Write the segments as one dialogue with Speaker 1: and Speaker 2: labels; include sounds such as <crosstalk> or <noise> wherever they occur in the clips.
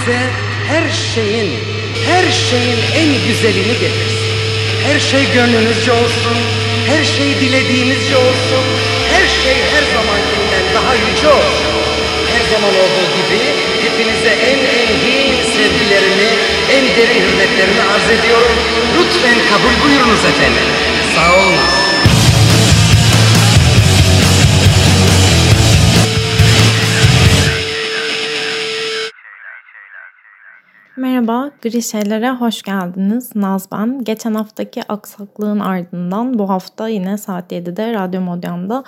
Speaker 1: bize her şeyin, her şeyin en güzelini getirsin. Her şey gönlünüzce olsun, her şey dilediğinizce olsun, her şey her zamankinden daha yüce olsun. Her zaman olduğu gibi hepinize en engin sevgilerimi, en derin hürmetlerimi arz ediyorum. Lütfen kabul buyurunuz efendim. Sağ olunuz.
Speaker 2: Merhaba, Gri Şeyler'e hoş geldiniz. Naz ben. Geçen haftaki aksaklığın ardından bu hafta yine saat 7'de Radyo Modyan'da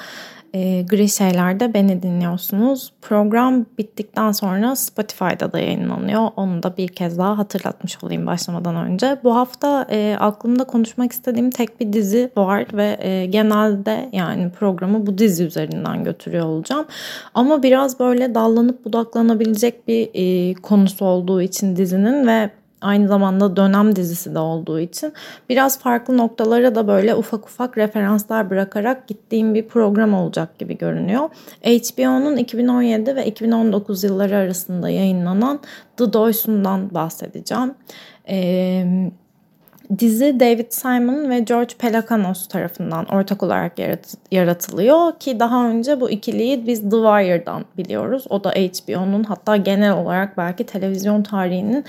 Speaker 2: e, Gri Şeyler'de beni dinliyorsunuz. Program bittikten sonra Spotify'da da yayınlanıyor. Onu da bir kez daha hatırlatmış olayım başlamadan önce. Bu hafta e, aklımda konuşmak istediğim tek bir dizi var ve e, genelde yani programı bu dizi üzerinden götürüyor olacağım. Ama biraz böyle dallanıp budaklanabilecek bir e, konusu olduğu için dizinin ve aynı zamanda dönem dizisi de olduğu için biraz farklı noktalara da böyle ufak ufak referanslar bırakarak gittiğim bir program olacak gibi görünüyor. HBO'nun 2017 ve 2019 yılları arasında yayınlanan The Doys'undan bahsedeceğim. Ee, Dizi David Simon ve George Pelecanos tarafından ortak olarak yaratılıyor ki daha önce bu ikiliyi biz The Wire'dan biliyoruz. O da HBO'nun hatta genel olarak belki televizyon tarihinin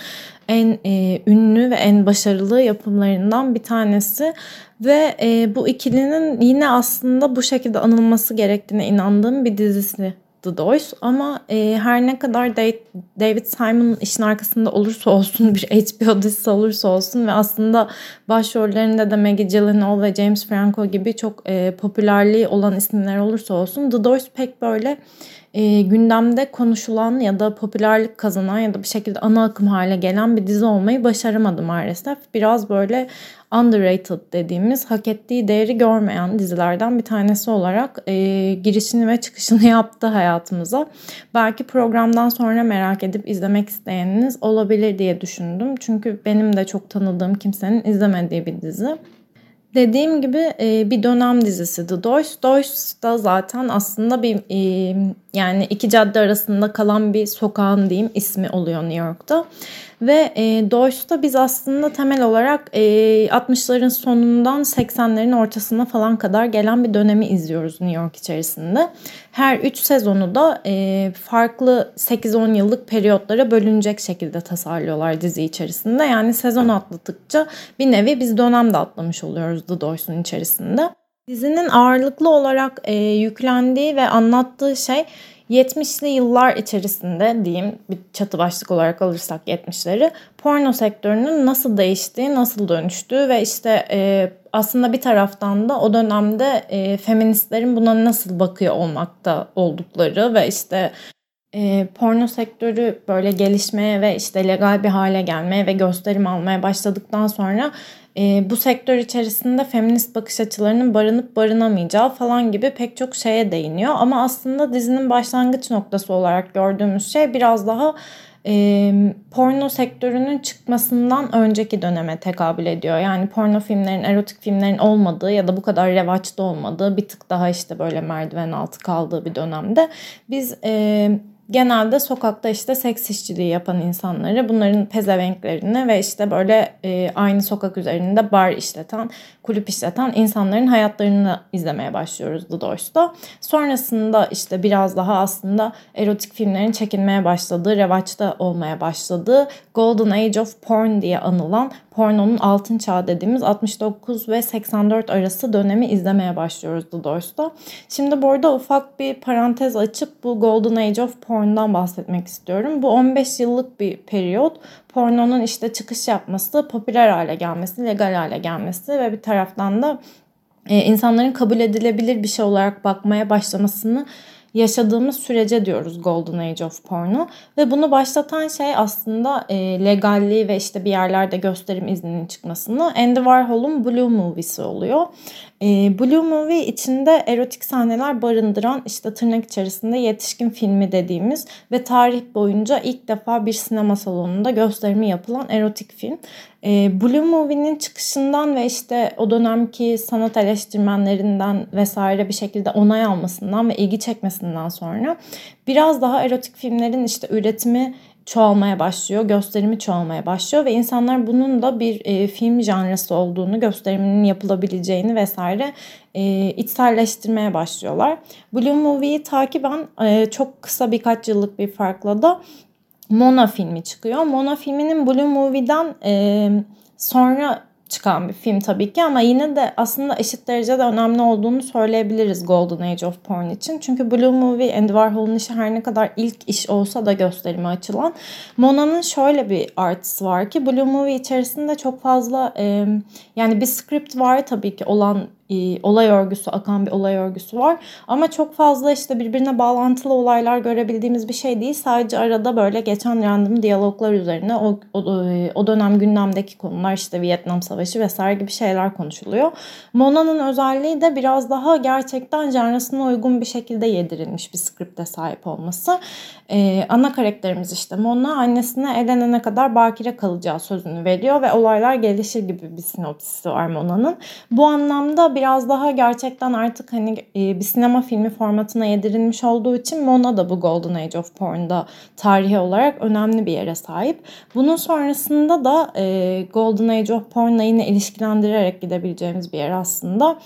Speaker 2: en e, ünlü ve en başarılı yapımlarından bir tanesi ve e, bu ikilinin yine aslında bu şekilde anılması gerektiğine inandığım bir dizisi The Doors ama e, her ne kadar David Simon işin arkasında olursa olsun <laughs> bir HBO dizisi olursa olsun ve aslında başrollerinde de Maggie Gyllenhaal ve James Franco gibi çok e, popülerliği olan isimler olursa olsun The Doors pek böyle e, gündemde konuşulan ya da popülerlik kazanan ya da bir şekilde ana akım hale gelen bir dizi olmayı başaramadı maalesef. Biraz böyle underrated dediğimiz hak ettiği değeri görmeyen dizilerden bir tanesi olarak e, girişini ve çıkışını <laughs> yaptı hayatımıza. Belki programdan sonra merak edip izlemek isteyeniniz olabilir diye düşündüm. Çünkü benim de çok tanıdığım kimsenin izlemediği bir dizi. Dediğim gibi e, bir dönem dizisi The Doors. Doors da zaten aslında bir e, yani iki cadde arasında kalan bir sokağın diyeyim ismi oluyor New York'ta. Ve e, Doys'ta biz aslında temel olarak e, 60'ların sonundan 80'lerin ortasına falan kadar gelen bir dönemi izliyoruz New York içerisinde. Her 3 sezonu da e, farklı 8-10 yıllık periyotlara bölünecek şekilde tasarlıyorlar dizi içerisinde. Yani sezon atladıkça bir nevi biz dönem de atlamış oluyoruz The Doys'un içerisinde. Dizinin ağırlıklı olarak e, yüklendiği ve anlattığı şey 70'li yıllar içerisinde diyeyim bir çatı başlık olarak alırsak 70'leri porno sektörünün nasıl değiştiği, nasıl dönüştüğü ve işte e, aslında bir taraftan da o dönemde e, feministlerin buna nasıl bakıyor olmakta oldukları ve işte e, porno sektörü böyle gelişmeye ve işte legal bir hale gelmeye ve gösterim almaya başladıktan sonra e, bu sektör içerisinde feminist bakış açılarının barınıp barınamayacağı falan gibi pek çok şeye değiniyor. Ama aslında dizinin başlangıç noktası olarak gördüğümüz şey biraz daha e, porno sektörünün çıkmasından önceki döneme tekabül ediyor. Yani porno filmlerin, erotik filmlerin olmadığı ya da bu kadar revaçta olmadığı bir tık daha işte böyle merdiven altı kaldığı bir dönemde biz... E, genelde sokakta işte seks işçiliği yapan insanları, bunların pezevenklerini ve işte böyle e, aynı sokak üzerinde bar işleten, kulüp işleten insanların hayatlarını izlemeye başlıyoruz The Doors'ta. Sonrasında işte biraz daha aslında erotik filmlerin çekilmeye başladığı, revaçta olmaya başladığı Golden Age of Porn diye anılan pornonun altın çağı dediğimiz 69 ve 84 arası dönemi izlemeye başlıyoruz The Doors'ta. Şimdi burada ufak bir parantez açıp bu Golden Age of Porn'dan bahsetmek istiyorum. Bu 15 yıllık bir periyot. Pornonun işte çıkış yapması, popüler hale gelmesi, legal hale gelmesi ve bir taraftan da e, insanların kabul edilebilir bir şey olarak bakmaya başlamasını yaşadığımız sürece diyoruz Golden Age of Porno. Ve bunu başlatan şey aslında e, legalliği ve işte bir yerlerde gösterim izninin çıkmasını Andy Warhol'un Blue Movie'si oluyor. E, Blue Movie içinde erotik sahneler barındıran işte tırnak içerisinde yetişkin filmi dediğimiz ve tarih boyunca ilk defa bir sinema salonunda gösterimi yapılan erotik film. E, Blue Movie'nin çıkışından ve işte o dönemki sanat eleştirmenlerinden vesaire bir şekilde onay almasından ve ilgi çekmesinden sonra biraz daha erotik filmlerin işte üretimi çoğalmaya başlıyor, gösterimi çoğalmaya başlıyor ve insanlar bunun da bir e, film janrası olduğunu, gösteriminin yapılabileceğini vesaire e, içselleştirmeye başlıyorlar. Blue Movie'yi takiben e, çok kısa birkaç yıllık bir farkla da Mona filmi çıkıyor. Mona filminin Blue Movie'den e, sonra çıkan bir film tabii ki ama yine de aslında eşit derecede önemli olduğunu söyleyebiliriz Golden Age of Porn için. Çünkü Blue Movie Andy Warhol'un işi her ne kadar ilk iş olsa da gösterime açılan. Mona'nın şöyle bir artısı var ki Blue Movie içerisinde çok fazla e, yani bir script var tabii ki olan e, olay örgüsü, akan bir olay örgüsü var. Ama çok fazla işte birbirine bağlantılı olaylar görebildiğimiz bir şey değil. Sadece arada böyle geçen random diyaloglar üzerine o, o, e, o dönem gündemdeki konular işte Vietnam Savaşı vesaire gibi şeyler konuşuluyor. Mona'nın özelliği de biraz daha gerçekten janrasına uygun bir şekilde yedirilmiş bir skripte sahip olması. Ee, ana karakterimiz işte Mona annesine evlenene kadar bakire kalacağı sözünü veriyor ve olaylar gelişir gibi bir sinopsisi var Mona'nın. Bu anlamda biraz daha gerçekten artık hani e, bir sinema filmi formatına yedirilmiş olduğu için Mona da bu Golden Age of Porn'da tarihi olarak önemli bir yere sahip. Bunun sonrasında da e, Golden Age of Porn'la yine ilişkilendirerek gidebileceğimiz bir yer aslında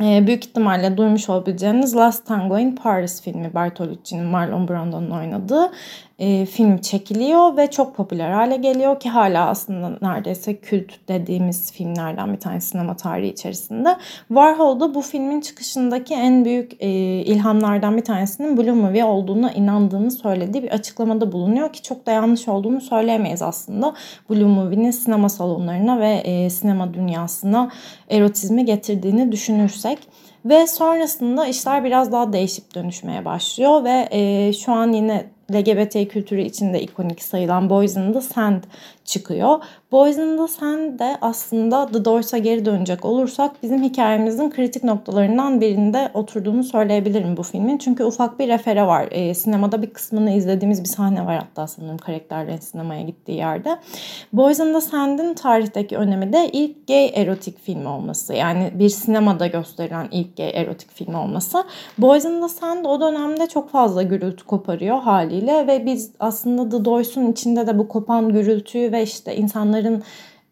Speaker 2: e, büyük ihtimalle duymuş olabileceğiniz Last Tango in Paris filmi Bertolucci'nin Marlon Brando'nun oynadığı e, film çekiliyor ve çok popüler hale geliyor ki hala aslında neredeyse kült dediğimiz filmlerden bir tanesi sinema tarihi içerisinde. Warhol da bu filmin çıkışındaki en büyük e, ilhamlardan bir tanesinin Blue Movie olduğuna inandığını söylediği bir açıklamada bulunuyor ki çok da yanlış olduğunu söyleyemeyiz aslında. Blue Movie'nin sinema salonlarına ve e, sinema dünyasına erotizmi getirdiğini düşünürsek. Ve sonrasında işler biraz daha değişip dönüşmeye başlıyor ve e, şu an yine LGBT kültürü içinde ikonik sayılan Boys in the Sand çıkıyor. The Sand de aslında The Doors'a geri dönecek olursak bizim hikayemizin kritik noktalarından birinde oturduğunu söyleyebilirim bu filmin. Çünkü ufak bir refere var. E, sinemada bir kısmını izlediğimiz bir sahne var hatta sanırım karakterlerin sinemaya gittiği yerde. İn the Sand'in tarihteki önemi de ilk gay erotik film olması. Yani bir sinemada gösterilen ilk gay erotik film olması. İn the Sand o dönemde çok fazla gürültü koparıyor haliyle ve biz aslında The Doors'un içinde de bu kopan gürültüyü ve işte insanların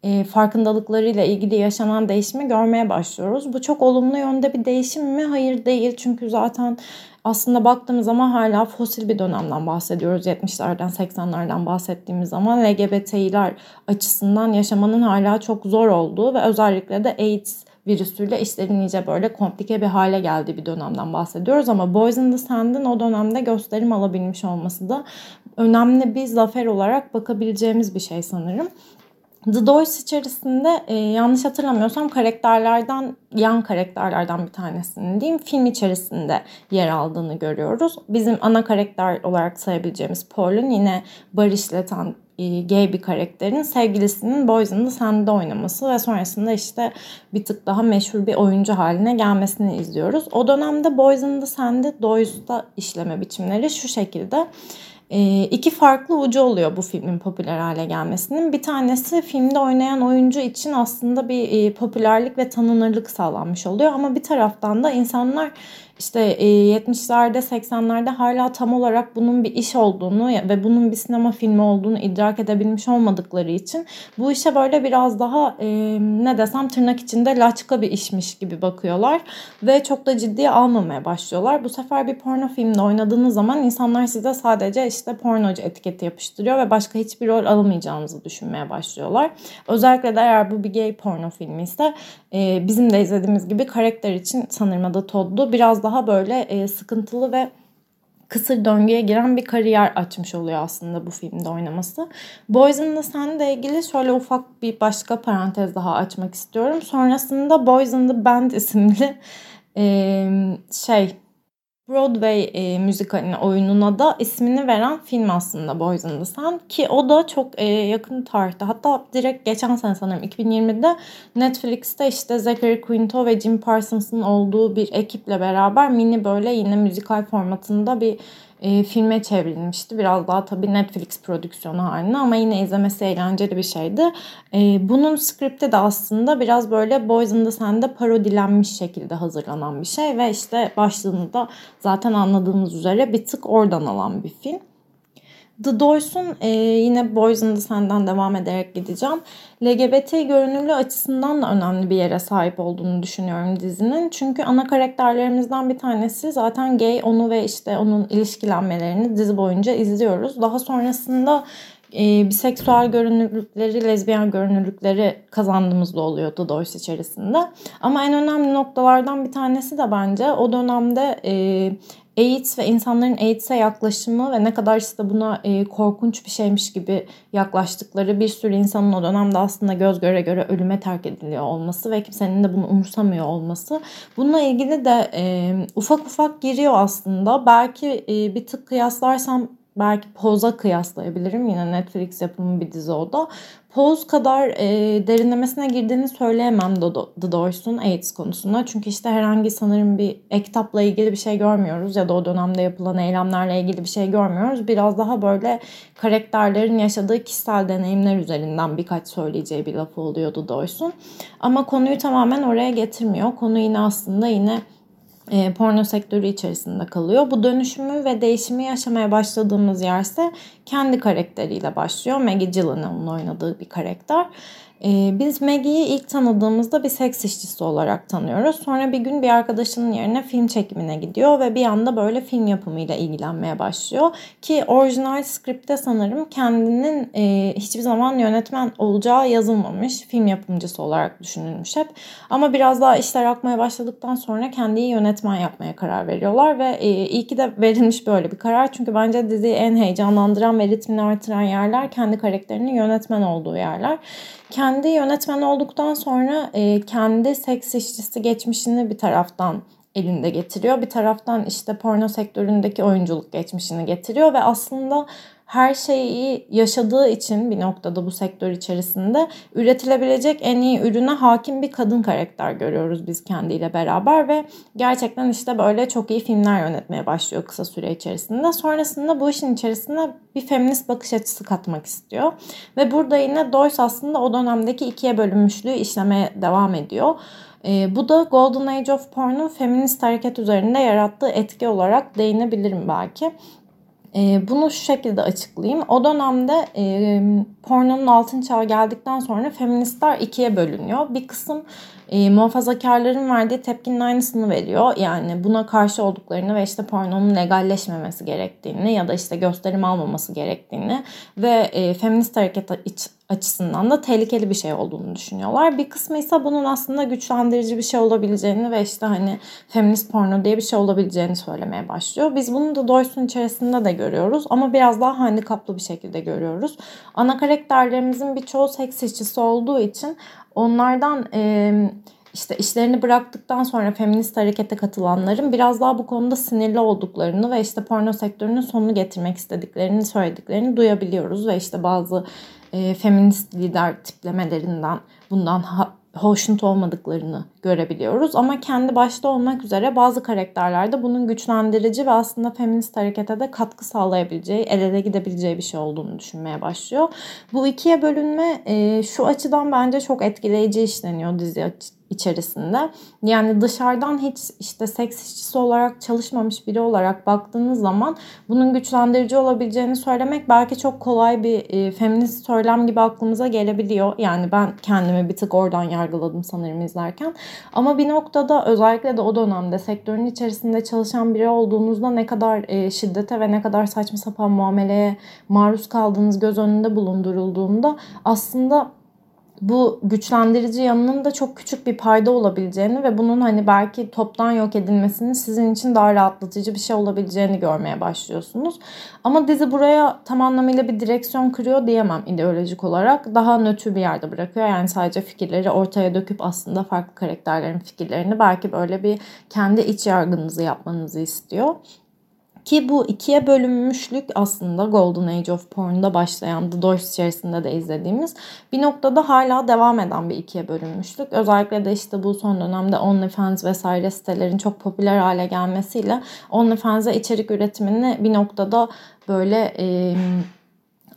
Speaker 2: e, farkındalıklarıyla ilgili yaşanan değişimi görmeye başlıyoruz. Bu çok olumlu yönde bir değişim mi? Hayır değil. Çünkü zaten aslında baktığımız zaman hala fosil bir dönemden bahsediyoruz. 70'lerden 80'lerden bahsettiğimiz zaman LGBT'ler açısından yaşamanın hala çok zor olduğu ve özellikle de AIDS virüsüyle işlerin iyice böyle komplike bir hale geldiği bir dönemden bahsediyoruz. Ama Boys in the Sand'in o dönemde gösterim alabilmiş olması da önemli bir zafer olarak bakabileceğimiz bir şey sanırım. The Doors içerisinde e, yanlış hatırlamıyorsam karakterlerden, yan karakterlerden bir tanesinin diyeyim film içerisinde yer aldığını görüyoruz. Bizim ana karakter olarak sayabileceğimiz Paul'un yine Barış Letan e, gay bir karakterin sevgilisinin Boysen'da sende oynaması ve sonrasında işte bir tık daha meşhur bir oyuncu haline gelmesini izliyoruz. O dönemde Boysen'da sende Doys'ta işleme biçimleri şu şekilde. E, iki farklı ucu oluyor bu filmin popüler hale gelmesinin. Bir tanesi filmde oynayan oyuncu için aslında bir e, popülerlik ve tanınırlık sağlanmış oluyor. Ama bir taraftan da insanlar işte 70'lerde e, 80'lerde hala tam olarak bunun bir iş olduğunu ve bunun bir sinema filmi olduğunu idrak edebilmiş olmadıkları için bu işe böyle biraz daha e, ne desem tırnak içinde laçka bir işmiş gibi bakıyorlar ve çok da ciddiye almamaya başlıyorlar. Bu sefer bir porno filmde oynadığınız zaman insanlar size sadece işte pornocu etiketi yapıştırıyor ve başka hiçbir rol alamayacağınızı düşünmeye başlıyorlar. Özellikle de eğer bu bir gay porno filmi ise e, bizim de izlediğimiz gibi karakter için sanırım adı Todd'u biraz daha böyle e, sıkıntılı ve kısır döngüye giren bir kariyer açmış oluyor aslında bu filmde oynaması. The Sand'le ilgili şöyle ufak bir başka parantez daha açmak istiyorum. Sonrasında Boys in the Band isimli şey Broadway e, müzikalinin oyununa da ismini veren film aslında Boys in the Sand ki o da çok e, yakın tarihte. Hatta direkt geçen sene sanırım 2020'de Netflix'te işte Zachary Quinto ve Jim Parsons'ın olduğu bir ekiple beraber mini böyle yine müzikal formatında bir e, filme çevrilmişti. Biraz daha tabii Netflix prodüksiyonu halinde ama yine izlemesi eğlenceli bir şeydi. E, bunun skripti de aslında biraz böyle Boys in the Sand'de parodilenmiş şekilde hazırlanan bir şey ve işte başlığını da zaten anladığımız üzere bir tık oradan alan bir film. The Doys'un e, yine Boys and the Sand'den devam ederek gideceğim. LGBT görünürlüğü açısından da önemli bir yere sahip olduğunu düşünüyorum dizinin. Çünkü ana karakterlerimizden bir tanesi zaten gay. Onu ve işte onun ilişkilenmelerini dizi boyunca izliyoruz. Daha sonrasında e, biseksüel görünürlükleri, lezbiyen görünürlükleri kazandığımız da oluyordu Doys içerisinde. Ama en önemli noktalardan bir tanesi de bence o dönemde e, AIDS ve insanların AIDS'e yaklaşımı ve ne kadar işte buna e, korkunç bir şeymiş gibi yaklaştıkları bir sürü insanın o dönemde aslında göz göre göre ölüme terk ediliyor olması ve kimsenin de bunu umursamıyor olması. Bununla ilgili de e, ufak ufak giriyor aslında. Belki e, bir tık kıyaslarsam belki Pose'a kıyaslayabilirim. Yine Netflix yapımı bir dizi o da. Pose kadar e, derinlemesine girdiğini söyleyemem The Doors'un AIDS konusunda. Çünkü işte herhangi sanırım bir ektapla ilgili bir şey görmüyoruz ya da o dönemde yapılan eylemlerle ilgili bir şey görmüyoruz. Biraz daha böyle karakterlerin yaşadığı kişisel deneyimler üzerinden birkaç söyleyeceği bir lafı oluyor The Doors'un. Ama konuyu tamamen oraya getirmiyor. Konu yine aslında yine e, porno sektörü içerisinde kalıyor. Bu dönüşümü ve değişimi yaşamaya başladığımız yerse kendi karakteriyle başlıyor. Maggie Gyllenhaal'ın oynadığı bir karakter. Ee, biz Maggie'yi ilk tanıdığımızda bir seks işçisi olarak tanıyoruz. Sonra bir gün bir arkadaşının yerine film çekimine gidiyor ve bir anda böyle film yapımıyla ilgilenmeye başlıyor. Ki orijinal skripte sanırım kendinin e, hiçbir zaman yönetmen olacağı yazılmamış. Film yapımcısı olarak düşünülmüş hep. Ama biraz daha işler akmaya başladıktan sonra kendiyi yönetmen yapmaya karar veriyorlar ve e, iyi ki de verilmiş böyle bir karar. Çünkü bence diziyi en heyecanlandıran ve ritmini artıran yerler kendi karakterinin yönetmen olduğu yerler kendi yönetmen olduktan sonra e, kendi seks işçisi geçmişini bir taraftan elinde getiriyor. Bir taraftan işte porno sektöründeki oyunculuk geçmişini getiriyor ve aslında her şeyi yaşadığı için bir noktada bu sektör içerisinde üretilebilecek en iyi ürüne hakim bir kadın karakter görüyoruz biz kendiyle beraber ve gerçekten işte böyle çok iyi filmler yönetmeye başlıyor kısa süre içerisinde. Sonrasında bu işin içerisine bir feminist bakış açısı katmak istiyor. Ve burada yine Doyce aslında o dönemdeki ikiye bölünmüşlüğü işlemeye devam ediyor. E, bu da Golden Age of Porn'un feminist hareket üzerinde yarattığı etki olarak değinebilirim belki. E, bunu şu şekilde açıklayayım. O dönemde e, pornonun altın çağı geldikten sonra feministler ikiye bölünüyor. Bir kısım e, muhafazakarların verdiği tepkinin aynısını veriyor. Yani buna karşı olduklarını ve işte pornonun legalleşmemesi gerektiğini ya da işte gösterim almaması gerektiğini ve e, feminist hareket açısından da tehlikeli bir şey olduğunu düşünüyorlar. Bir kısmı ise bunun aslında güçlendirici bir şey olabileceğini ve işte hani feminist porno diye bir şey olabileceğini söylemeye başlıyor. Biz bunu da Doyce'un içerisinde de görüyoruz ama biraz daha handikaplı bir şekilde görüyoruz. Ana karakterlerimizin birçoğu seks işçisi olduğu için onlardan e, işte işlerini bıraktıktan sonra feminist harekete katılanların biraz daha bu konuda sinirli olduklarını ve işte porno sektörünün sonunu getirmek istediklerini söylediklerini duyabiliyoruz ve işte bazı e, feminist lider tiplemelerinden bundan ha, hoşnut olmadıklarını görebiliyoruz. Ama kendi başta olmak üzere bazı karakterlerde bunun güçlendirici ve aslında feminist harekete de katkı sağlayabileceği, el ele gidebileceği bir şey olduğunu düşünmeye başlıyor. Bu ikiye bölünme e, şu açıdan bence çok etkileyici işleniyor dizi içerisinde. Yani dışarıdan hiç işte seks işçisi olarak çalışmamış biri olarak baktığınız zaman bunun güçlendirici olabileceğini söylemek belki çok kolay bir e, feminist söylem gibi aklımıza gelebiliyor. Yani ben kendimi bir tık oradan yargıladım sanırım izlerken. Ama bir noktada özellikle de o dönemde sektörün içerisinde çalışan biri olduğunuzda ne kadar e, şiddete ve ne kadar saçma sapan muameleye maruz kaldığınız göz önünde bulundurulduğunda aslında bu güçlendirici yanının da çok küçük bir payda olabileceğini ve bunun hani belki toptan yok edilmesinin sizin için daha rahatlatıcı bir şey olabileceğini görmeye başlıyorsunuz. Ama dizi buraya tam anlamıyla bir direksiyon kırıyor diyemem ideolojik olarak. Daha nötr bir yerde bırakıyor. Yani sadece fikirleri ortaya döküp aslında farklı karakterlerin fikirlerini belki böyle bir kendi iç yargınızı yapmanızı istiyor. Ki bu ikiye bölünmüşlük aslında Golden Age of Porn'da başlayan The Doors içerisinde de izlediğimiz bir noktada hala devam eden bir ikiye bölünmüşlük. Özellikle de işte bu son dönemde OnlyFans vesaire sitelerin çok popüler hale gelmesiyle OnlyFans'e içerik üretimini bir noktada böyle... E,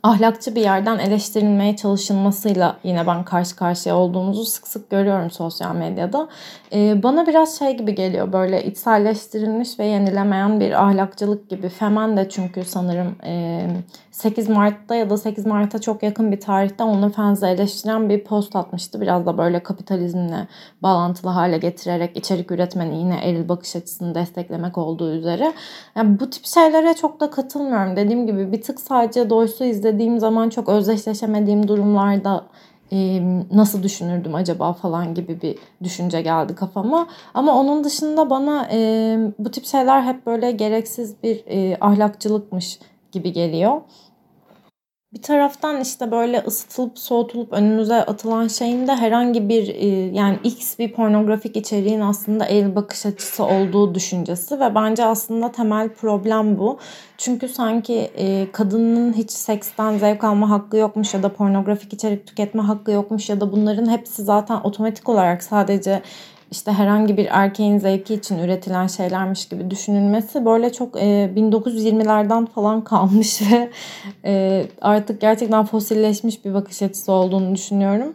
Speaker 2: ahlakçı bir yerden eleştirilmeye çalışılmasıyla yine ben karşı karşıya olduğumuzu sık sık görüyorum sosyal medyada. Ee, bana biraz şey gibi geliyor böyle içselleştirilmiş ve yenilemeyen bir ahlakçılık gibi. Femen de çünkü sanırım e, 8 Mart'ta ya da 8 Mart'a çok yakın bir tarihte OnlyFans'ı eleştiren bir post atmıştı. Biraz da böyle kapitalizmle bağlantılı hale getirerek içerik üretmenin yine eril bakış açısını desteklemek olduğu üzere. Yani bu tip şeylere çok da katılmıyorum. Dediğim gibi bir tık sadece Doyce'u izlediğim zaman çok özdeşleşemediğim durumlarda nasıl düşünürdüm acaba falan gibi bir düşünce geldi kafama. Ama onun dışında bana bu tip şeyler hep böyle gereksiz bir ahlakçılıkmış gibi geliyor. Bir taraftan işte böyle ısıtılıp soğutulup önümüze atılan şeyin de herhangi bir e, yani x bir pornografik içeriğin aslında el bakış açısı olduğu düşüncesi ve bence aslında temel problem bu. Çünkü sanki e, kadının hiç seksten zevk alma hakkı yokmuş ya da pornografik içerik tüketme hakkı yokmuş ya da bunların hepsi zaten otomatik olarak sadece işte herhangi bir erkeğin zevki için üretilen şeylermiş gibi düşünülmesi böyle çok e, 1920'lerden falan kalmış <laughs> ve e, artık gerçekten fosilleşmiş bir bakış açısı olduğunu düşünüyorum.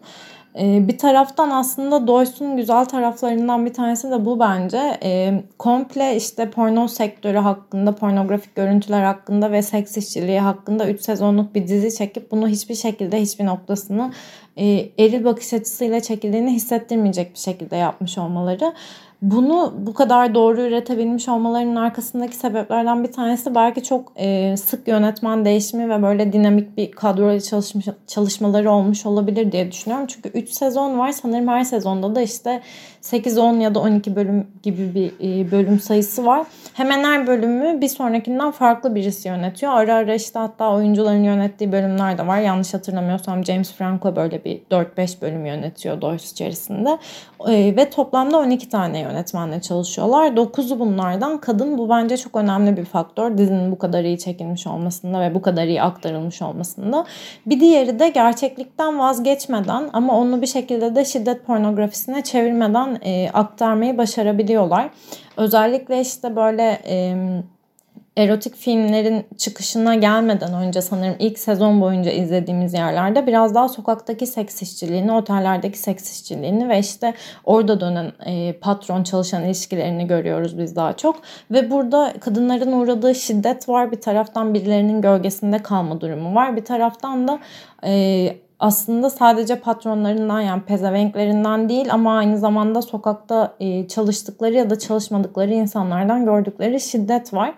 Speaker 2: E, bir taraftan aslında Doyce'un güzel taraflarından bir tanesi de bu bence. E, komple işte porno sektörü hakkında, pornografik görüntüler hakkında ve seks işçiliği hakkında 3 sezonluk bir dizi çekip bunu hiçbir şekilde hiçbir noktasını e, eril bakış açısıyla çekildiğini hissettirmeyecek bir şekilde yapmış olmaları. Bunu bu kadar doğru üretebilmiş olmalarının arkasındaki sebeplerden bir tanesi belki çok e, sık yönetmen değişimi ve böyle dinamik bir kadroyla çalışmış, çalışmaları olmuş olabilir diye düşünüyorum. Çünkü 3 sezon var sanırım her sezonda da işte 8, 10 ya da 12 bölüm gibi bir e, bölüm sayısı var. Hemen her bölümü bir sonrakinden farklı birisi yönetiyor. Ara ara işte hatta oyuncuların yönettiği bölümler de var. Yanlış hatırlamıyorsam James Franco böyle bir 4-5 bölüm yönetiyor Doyce içerisinde. E, ve toplamda 12 tane yönetmenle çalışıyorlar. 9'u bunlardan kadın. Bu bence çok önemli bir faktör. Dizinin bu kadar iyi çekilmiş olmasında ve bu kadar iyi aktarılmış olmasında. Bir diğeri de gerçeklikten vazgeçmeden ama onu bir şekilde de şiddet pornografisine çevirmeden e, aktarmayı başarabiliyorlar. Özellikle işte böyle e, erotik filmlerin çıkışına gelmeden önce sanırım ilk sezon boyunca izlediğimiz yerlerde biraz daha sokaktaki seks işçiliğini, otellerdeki seks işçiliğini ve işte orada dönen e, patron çalışan ilişkilerini görüyoruz biz daha çok. Ve burada kadınların uğradığı şiddet var. Bir taraftan birilerinin gölgesinde kalma durumu var. Bir taraftan da e, aslında sadece patronlarından yani pezevenklerinden değil ama aynı zamanda sokakta çalıştıkları ya da çalışmadıkları insanlardan gördükleri şiddet var.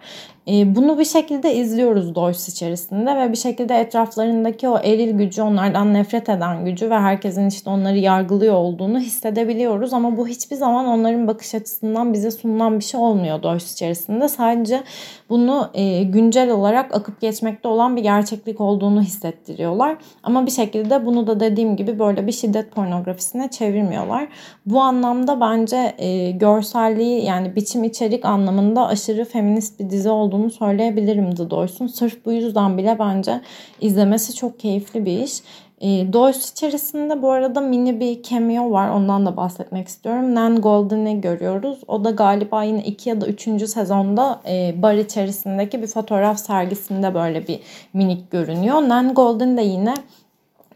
Speaker 2: E, bunu bir şekilde izliyoruz Deutsch içerisinde ve bir şekilde etraflarındaki o eril gücü, onlardan nefret eden gücü ve herkesin işte onları yargılıyor olduğunu hissedebiliyoruz. Ama bu hiçbir zaman onların bakış açısından bize sunulan bir şey olmuyor Deutsch içerisinde. Sadece bunu e, güncel olarak akıp geçmekte olan bir gerçeklik olduğunu hissettiriyorlar. Ama bir şekilde bunu da dediğim gibi böyle bir şiddet pornografisine çevirmiyorlar. Bu anlamda bence e, görselliği yani biçim içerik anlamında aşırı feminist bir dizi olduğunu olduğunu söyleyebilirim The Doys'un. Sırf bu yüzden bile bence izlemesi çok keyifli bir iş. E, Doys içerisinde bu arada mini bir cameo var. Ondan da bahsetmek istiyorum. Nan Golden'i görüyoruz. O da galiba yine 2 ya da 3. sezonda e, bar içerisindeki bir fotoğraf sergisinde böyle bir minik görünüyor. Nan Golden de yine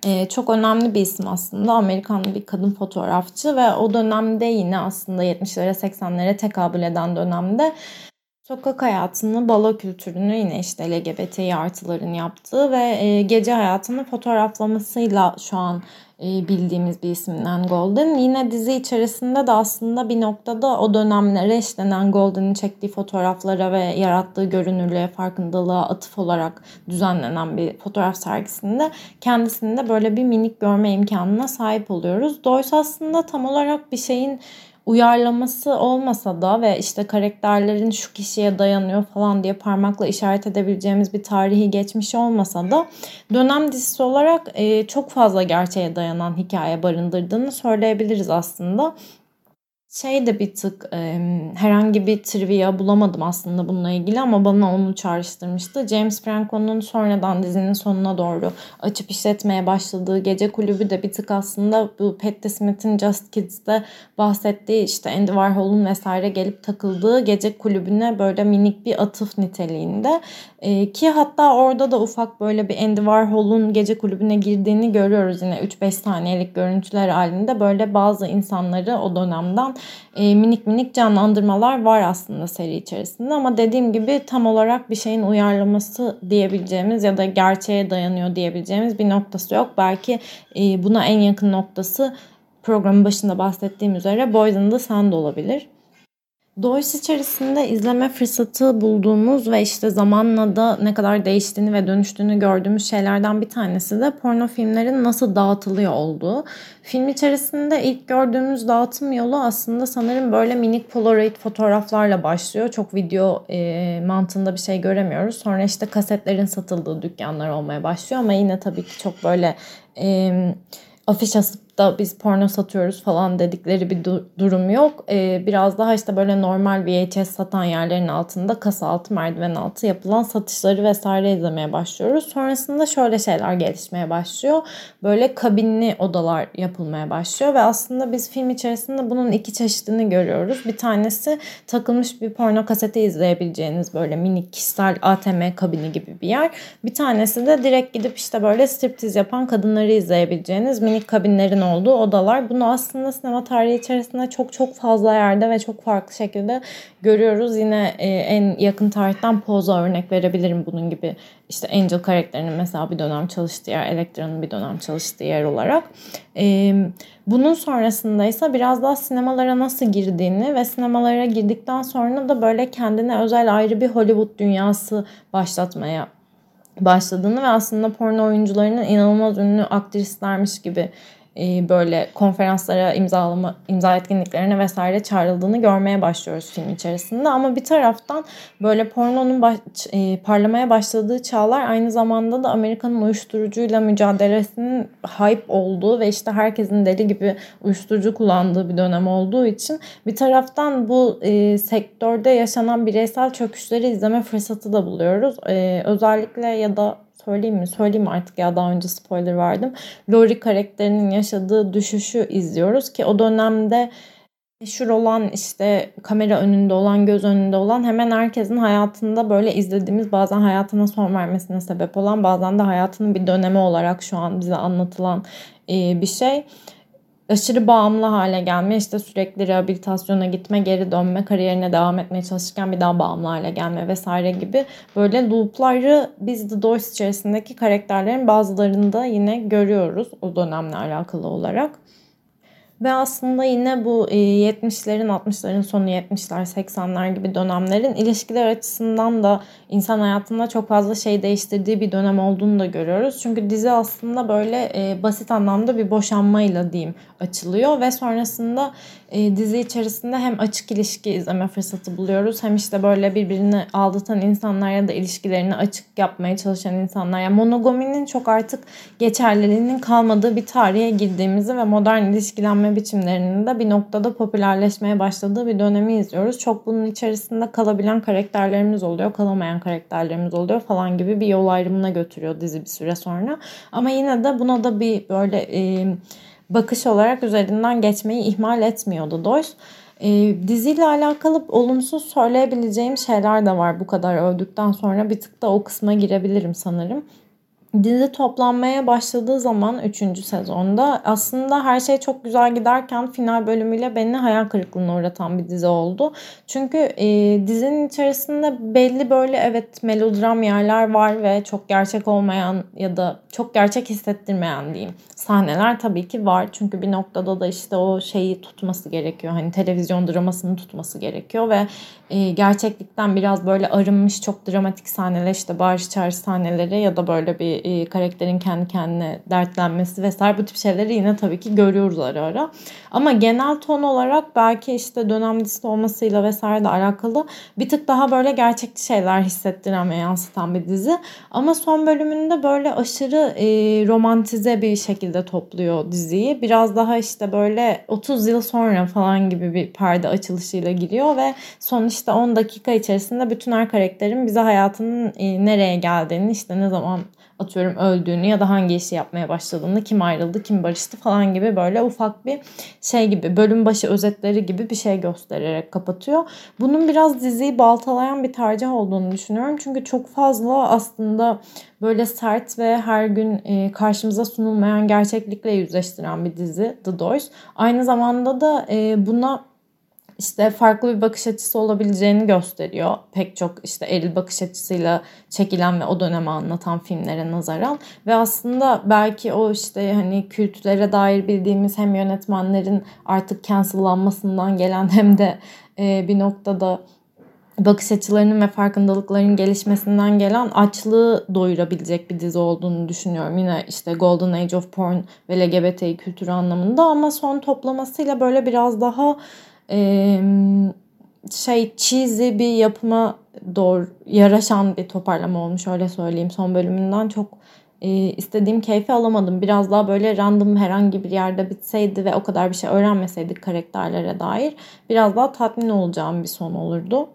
Speaker 2: ee, çok önemli bir isim aslında. Amerikanlı bir kadın fotoğrafçı ve o dönemde yine aslında 70'lere 80'lere tekabül eden dönemde Sokak hayatını, balo kültürünü yine işte LGBTİ artıların yaptığı ve e, gece hayatını fotoğraflamasıyla şu an e, bildiğimiz bir isimden Golden. Yine dizi içerisinde de aslında bir noktada o dönemlere işte Nan Golden'in çektiği fotoğraflara ve yarattığı görünürlüğe, farkındalığa atıf olarak düzenlenen bir fotoğraf sergisinde kendisini de böyle bir minik görme imkanına sahip oluyoruz. Doysa aslında tam olarak bir şeyin uyarlaması olmasa da ve işte karakterlerin şu kişiye dayanıyor falan diye parmakla işaret edebileceğimiz bir tarihi geçmiş olmasa da dönem dizisi olarak e, çok fazla gerçeğe dayanan hikaye barındırdığını söyleyebiliriz aslında. Şey de bir tık e, herhangi bir trivia bulamadım aslında bununla ilgili ama bana onu çağrıştırmıştı. James Franco'nun sonradan dizinin sonuna doğru açıp işletmeye başladığı gece kulübü de bir tık aslında bu Patti Smith'in Just Kids'te bahsettiği işte Andy Warhol'un vesaire gelip takıldığı gece kulübüne böyle minik bir atıf niteliğinde. E, ki hatta orada da ufak böyle bir Andy Warhol'un gece kulübüne girdiğini görüyoruz yine 3-5 saniyelik görüntüler halinde böyle bazı insanları o dönemden e, minik minik canlandırmalar var aslında seri içerisinde ama dediğim gibi tam olarak bir şeyin uyarlaması diyebileceğimiz ya da gerçeğe dayanıyor diyebileceğimiz bir noktası yok. Belki e, buna en yakın noktası programın başında bahsettiğim üzere Boys the Sand olabilir. Doğuş içerisinde izleme fırsatı bulduğumuz ve işte zamanla da ne kadar değiştiğini ve dönüştüğünü gördüğümüz şeylerden bir tanesi de porno filmlerin nasıl dağıtılıyor olduğu. Film içerisinde ilk gördüğümüz dağıtım yolu aslında sanırım böyle minik polaroid fotoğraflarla başlıyor. Çok video e, mantığında bir şey göremiyoruz. Sonra işte kasetlerin satıldığı dükkanlar olmaya başlıyor ama yine tabii ki çok böyle... E, afiş asıp da biz porno satıyoruz falan dedikleri bir du- durum yok. Ee, biraz daha işte böyle normal VHS satan yerlerin altında kasa altı merdiven altı yapılan satışları vesaire izlemeye başlıyoruz. Sonrasında şöyle şeyler gelişmeye başlıyor. Böyle kabinli odalar yapılmaya başlıyor ve aslında biz film içerisinde bunun iki çeşidini görüyoruz. Bir tanesi takılmış bir porno kaseti izleyebileceğiniz böyle minik kişisel ATM kabini gibi bir yer. Bir tanesi de direkt gidip işte böyle striptiz yapan kadınları izleyebileceğiniz minik kabinlerin olduğu odalar. Bunu aslında sinema tarihi içerisinde çok çok fazla yerde ve çok farklı şekilde görüyoruz. Yine e, en yakın tarihten Poza örnek verebilirim bunun gibi. İşte Angel karakterinin mesela bir dönem çalıştığı yer, Elektra'nın bir dönem çalıştığı yer olarak. E, bunun sonrasında ise biraz daha sinemalara nasıl girdiğini ve sinemalara girdikten sonra da böyle kendine özel ayrı bir Hollywood dünyası başlatmaya başladığını ve aslında porno oyuncularının inanılmaz ünlü aktrislermiş gibi böyle konferanslara imzalama imza etkinliklerine vesaire çağrıldığını görmeye başlıyoruz film içerisinde ama bir taraftan böyle pornonun baş, e, parlamaya başladığı çağlar aynı zamanda da Amerika'nın uyuşturucuyla mücadelesinin hype olduğu ve işte herkesin deli gibi uyuşturucu kullandığı bir dönem olduğu için bir taraftan bu e, sektörde yaşanan bireysel çöküşleri izleme fırsatı da buluyoruz. E, özellikle ya da söyleyeyim mi? Söyleyeyim artık ya daha önce spoiler verdim. Lori karakterinin yaşadığı düşüşü izliyoruz ki o dönemde meşhur olan işte kamera önünde olan göz önünde olan hemen herkesin hayatında böyle izlediğimiz bazen hayatına son vermesine sebep olan bazen de hayatının bir dönemi olarak şu an bize anlatılan bir şey aşırı bağımlı hale gelme, işte sürekli rehabilitasyona gitme, geri dönme, kariyerine devam etmeye çalışırken bir daha bağımlı hale gelme vesaire gibi böyle loopları biz The Doors içerisindeki karakterlerin bazılarında yine görüyoruz o dönemle alakalı olarak. Ve aslında yine bu 70'lerin, 60'ların sonu 70'ler, 80'ler gibi dönemlerin ilişkiler açısından da insan hayatında çok fazla şey değiştirdiği bir dönem olduğunu da görüyoruz. Çünkü dizi aslında böyle basit anlamda bir boşanmayla diyeyim açılıyor ve sonrasında dizi içerisinde hem açık ilişki izleme fırsatı buluyoruz hem işte böyle birbirini aldatan insanlar ya da ilişkilerini açık yapmaya çalışan insanlar. Yani monogaminin çok artık geçerliliğinin kalmadığı bir tarihe girdiğimizi ve modern ilişkilenme biçimlerinin de bir noktada popülerleşmeye başladığı bir dönemi izliyoruz. Çok bunun içerisinde kalabilen karakterlerimiz oluyor, kalamayan karakterlerimiz oluyor falan gibi bir yol ayrımına götürüyor dizi bir süre sonra. Ama yine de buna da bir böyle e, bakış olarak üzerinden geçmeyi ihmal etmiyordu Doyce. E, diziyle alakalı olumsuz söyleyebileceğim şeyler de var bu kadar övdükten sonra bir tık da o kısma girebilirim sanırım. Dizi toplanmaya başladığı zaman 3. sezonda aslında her şey çok güzel giderken final bölümüyle beni hayal kırıklığına uğratan bir dizi oldu. Çünkü e, dizinin içerisinde belli böyle evet melodram yerler var ve çok gerçek olmayan ya da çok gerçek hissettirmeyen diyeyim sahneler tabii ki var. Çünkü bir noktada da işte o şeyi tutması gerekiyor. Hani televizyon dramasını tutması gerekiyor ve e, gerçeklikten biraz böyle arınmış çok dramatik sahneler işte bağırış çağrış sahneleri ya da böyle bir e, karakterin kendi kendine dertlenmesi vesaire bu tip şeyleri yine tabii ki görüyoruz ara ara. Ama genel ton olarak belki işte dönem dizisi olmasıyla vesaire de alakalı bir tık daha böyle gerçekçi şeyler hissettiren ve yansıtan bir dizi. Ama son bölümünde böyle aşırı e, romantize bir şekilde topluyor diziyi. Biraz daha işte böyle 30 yıl sonra falan gibi bir perde açılışıyla giriyor ve son işte 10 dakika içerisinde bütün her karakterin bize hayatının e, nereye geldiğini işte ne zaman atıyorum öldüğünü ya da hangi işi yapmaya başladığını, kim ayrıldı, kim barıştı falan gibi böyle ufak bir şey gibi bölüm başı özetleri gibi bir şey göstererek kapatıyor. Bunun biraz diziyi baltalayan bir tercih olduğunu düşünüyorum. Çünkü çok fazla aslında böyle sert ve her gün e, karşımıza sunulmayan gerçeklikle yüzleştiren bir dizi The Doors. Aynı zamanda da e, buna işte farklı bir bakış açısı olabileceğini gösteriyor. Pek çok işte eril bakış açısıyla çekilen ve o dönemi anlatan filmlere nazaran ve aslında belki o işte hani kültürlere dair bildiğimiz hem yönetmenlerin artık cancellanmasından gelen hem de e, bir noktada bakış açılarının ve farkındalıkların gelişmesinden gelen açlığı doyurabilecek bir dizi olduğunu düşünüyorum. Yine işte Golden Age of Porn ve LGBT kültürü anlamında ama son toplamasıyla böyle biraz daha e, şey cheesy bir yapıma doğru yaraşan bir toparlama olmuş öyle söyleyeyim. Son bölümünden çok e, istediğim keyfi alamadım. Biraz daha böyle random herhangi bir yerde bitseydi ve o kadar bir şey öğrenmeseydik karakterlere dair biraz daha tatmin olacağım bir son olurdu.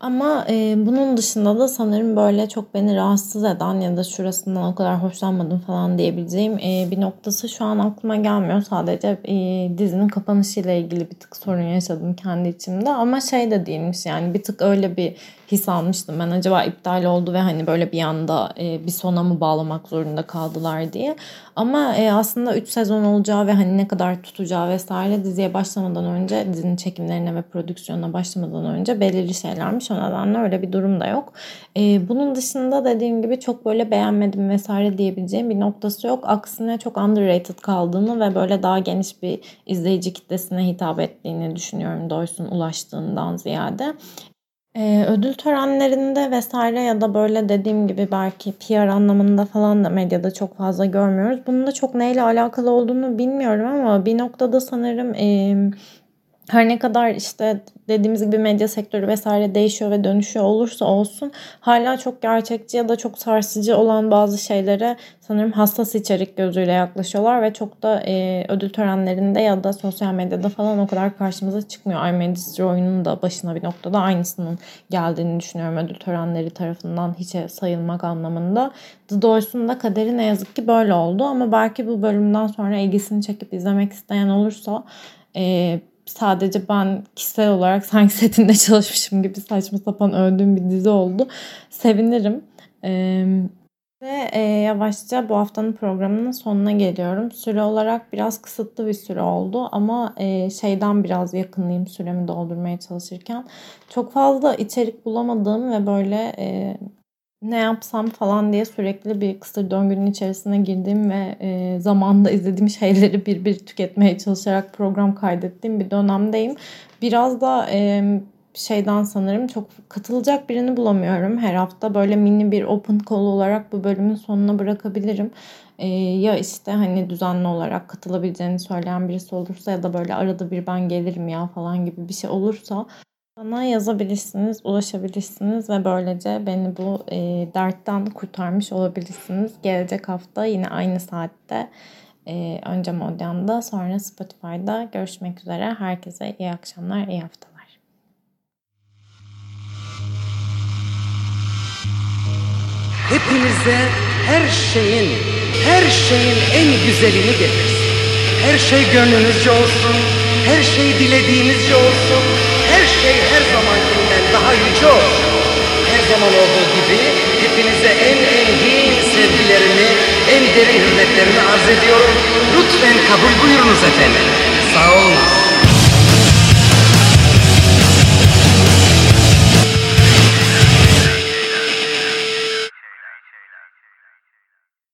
Speaker 2: Ama e, bunun dışında da sanırım böyle çok beni rahatsız eden ya da şurasından o kadar hoşlanmadım falan diyebileceğim e, bir noktası şu an aklıma gelmiyor. Sadece e, dizinin kapanışıyla ilgili bir tık sorun yaşadım kendi içimde. Ama şey de değilmiş yani bir tık öyle bir his almıştım ben. Acaba iptal oldu ve hani böyle bir anda e, bir sona mı bağlamak zorunda kaldılar diye. Ama e, aslında 3 sezon olacağı ve hani ne kadar tutacağı vesaire diziye başlamadan önce dizinin çekimlerine ve prodüksiyonuna başlamadan önce belirli şeylermiş. O nedenle öyle bir durum da yok. E, bunun dışında dediğim gibi çok böyle beğenmedim vesaire diyebileceğim bir noktası yok. Aksine çok underrated kaldığını ve böyle daha geniş bir izleyici kitlesine hitap ettiğini düşünüyorum Doyce'un ulaştığından ziyade. Ee, ödül törenlerinde vesaire ya da böyle dediğim gibi belki PR anlamında falan da medyada çok fazla görmüyoruz. Bunun da çok neyle alakalı olduğunu bilmiyorum ama bir noktada sanırım e, her ne kadar işte dediğimiz gibi medya sektörü vesaire değişiyor ve dönüşüyor olursa olsun hala çok gerçekçi ya da çok sarsıcı olan bazı şeylere sanırım hassas içerik gözüyle yaklaşıyorlar ve çok da e, ödül törenlerinde ya da sosyal medyada falan o kadar karşımıza çıkmıyor. I May Destroy'un da başına bir noktada aynısının geldiğini düşünüyorum ödül törenleri tarafından hiçe sayılmak anlamında. The Doors'un da kaderi ne yazık ki böyle oldu ama belki bu bölümden sonra ilgisini çekip izlemek isteyen olursa e, sadece ben kişisel olarak sanki <laughs> setinde çalışmışım gibi saçma sapan öldüğüm bir dizi oldu. Sevinirim. Ee, ve e, yavaşça bu haftanın programının sonuna geliyorum. Süre olarak biraz kısıtlı bir süre oldu ama e, şeyden biraz yakınlayayım süremi doldurmaya çalışırken. Çok fazla içerik bulamadığım ve böyle e, ne yapsam falan diye sürekli bir kısır döngünün içerisine girdiğim ve e, zamanda izlediğim şeyleri bir bir tüketmeye çalışarak program kaydettiğim bir dönemdeyim. Biraz da e, şeyden sanırım çok katılacak birini bulamıyorum. Her hafta böyle mini bir open call olarak bu bölümün sonuna bırakabilirim. Ee, ya işte hani düzenli olarak katılabileceğini söyleyen birisi olursa ya da böyle arada bir ben gelirim ya falan gibi bir şey olursa bana yazabilirsiniz, ulaşabilirsiniz ve böylece beni bu e, dertten kurtarmış olabilirsiniz. Gelecek hafta yine aynı saatte e, önce Modyan'da sonra Spotify'da görüşmek üzere. Herkese iyi akşamlar, iyi haftalar.
Speaker 1: Hepinize her şeyin, her şeyin en güzelini getirsin. Her şey gönlünüzce olsun, her şey dilediğinizce olsun şey her zamankinden daha yüce olsun. Her zaman olduğu gibi hepinize en engin sevgilerimi, en derin hürmetlerimi arz ediyorum. Lütfen kabul buyurunuz efendim. Sağ olun.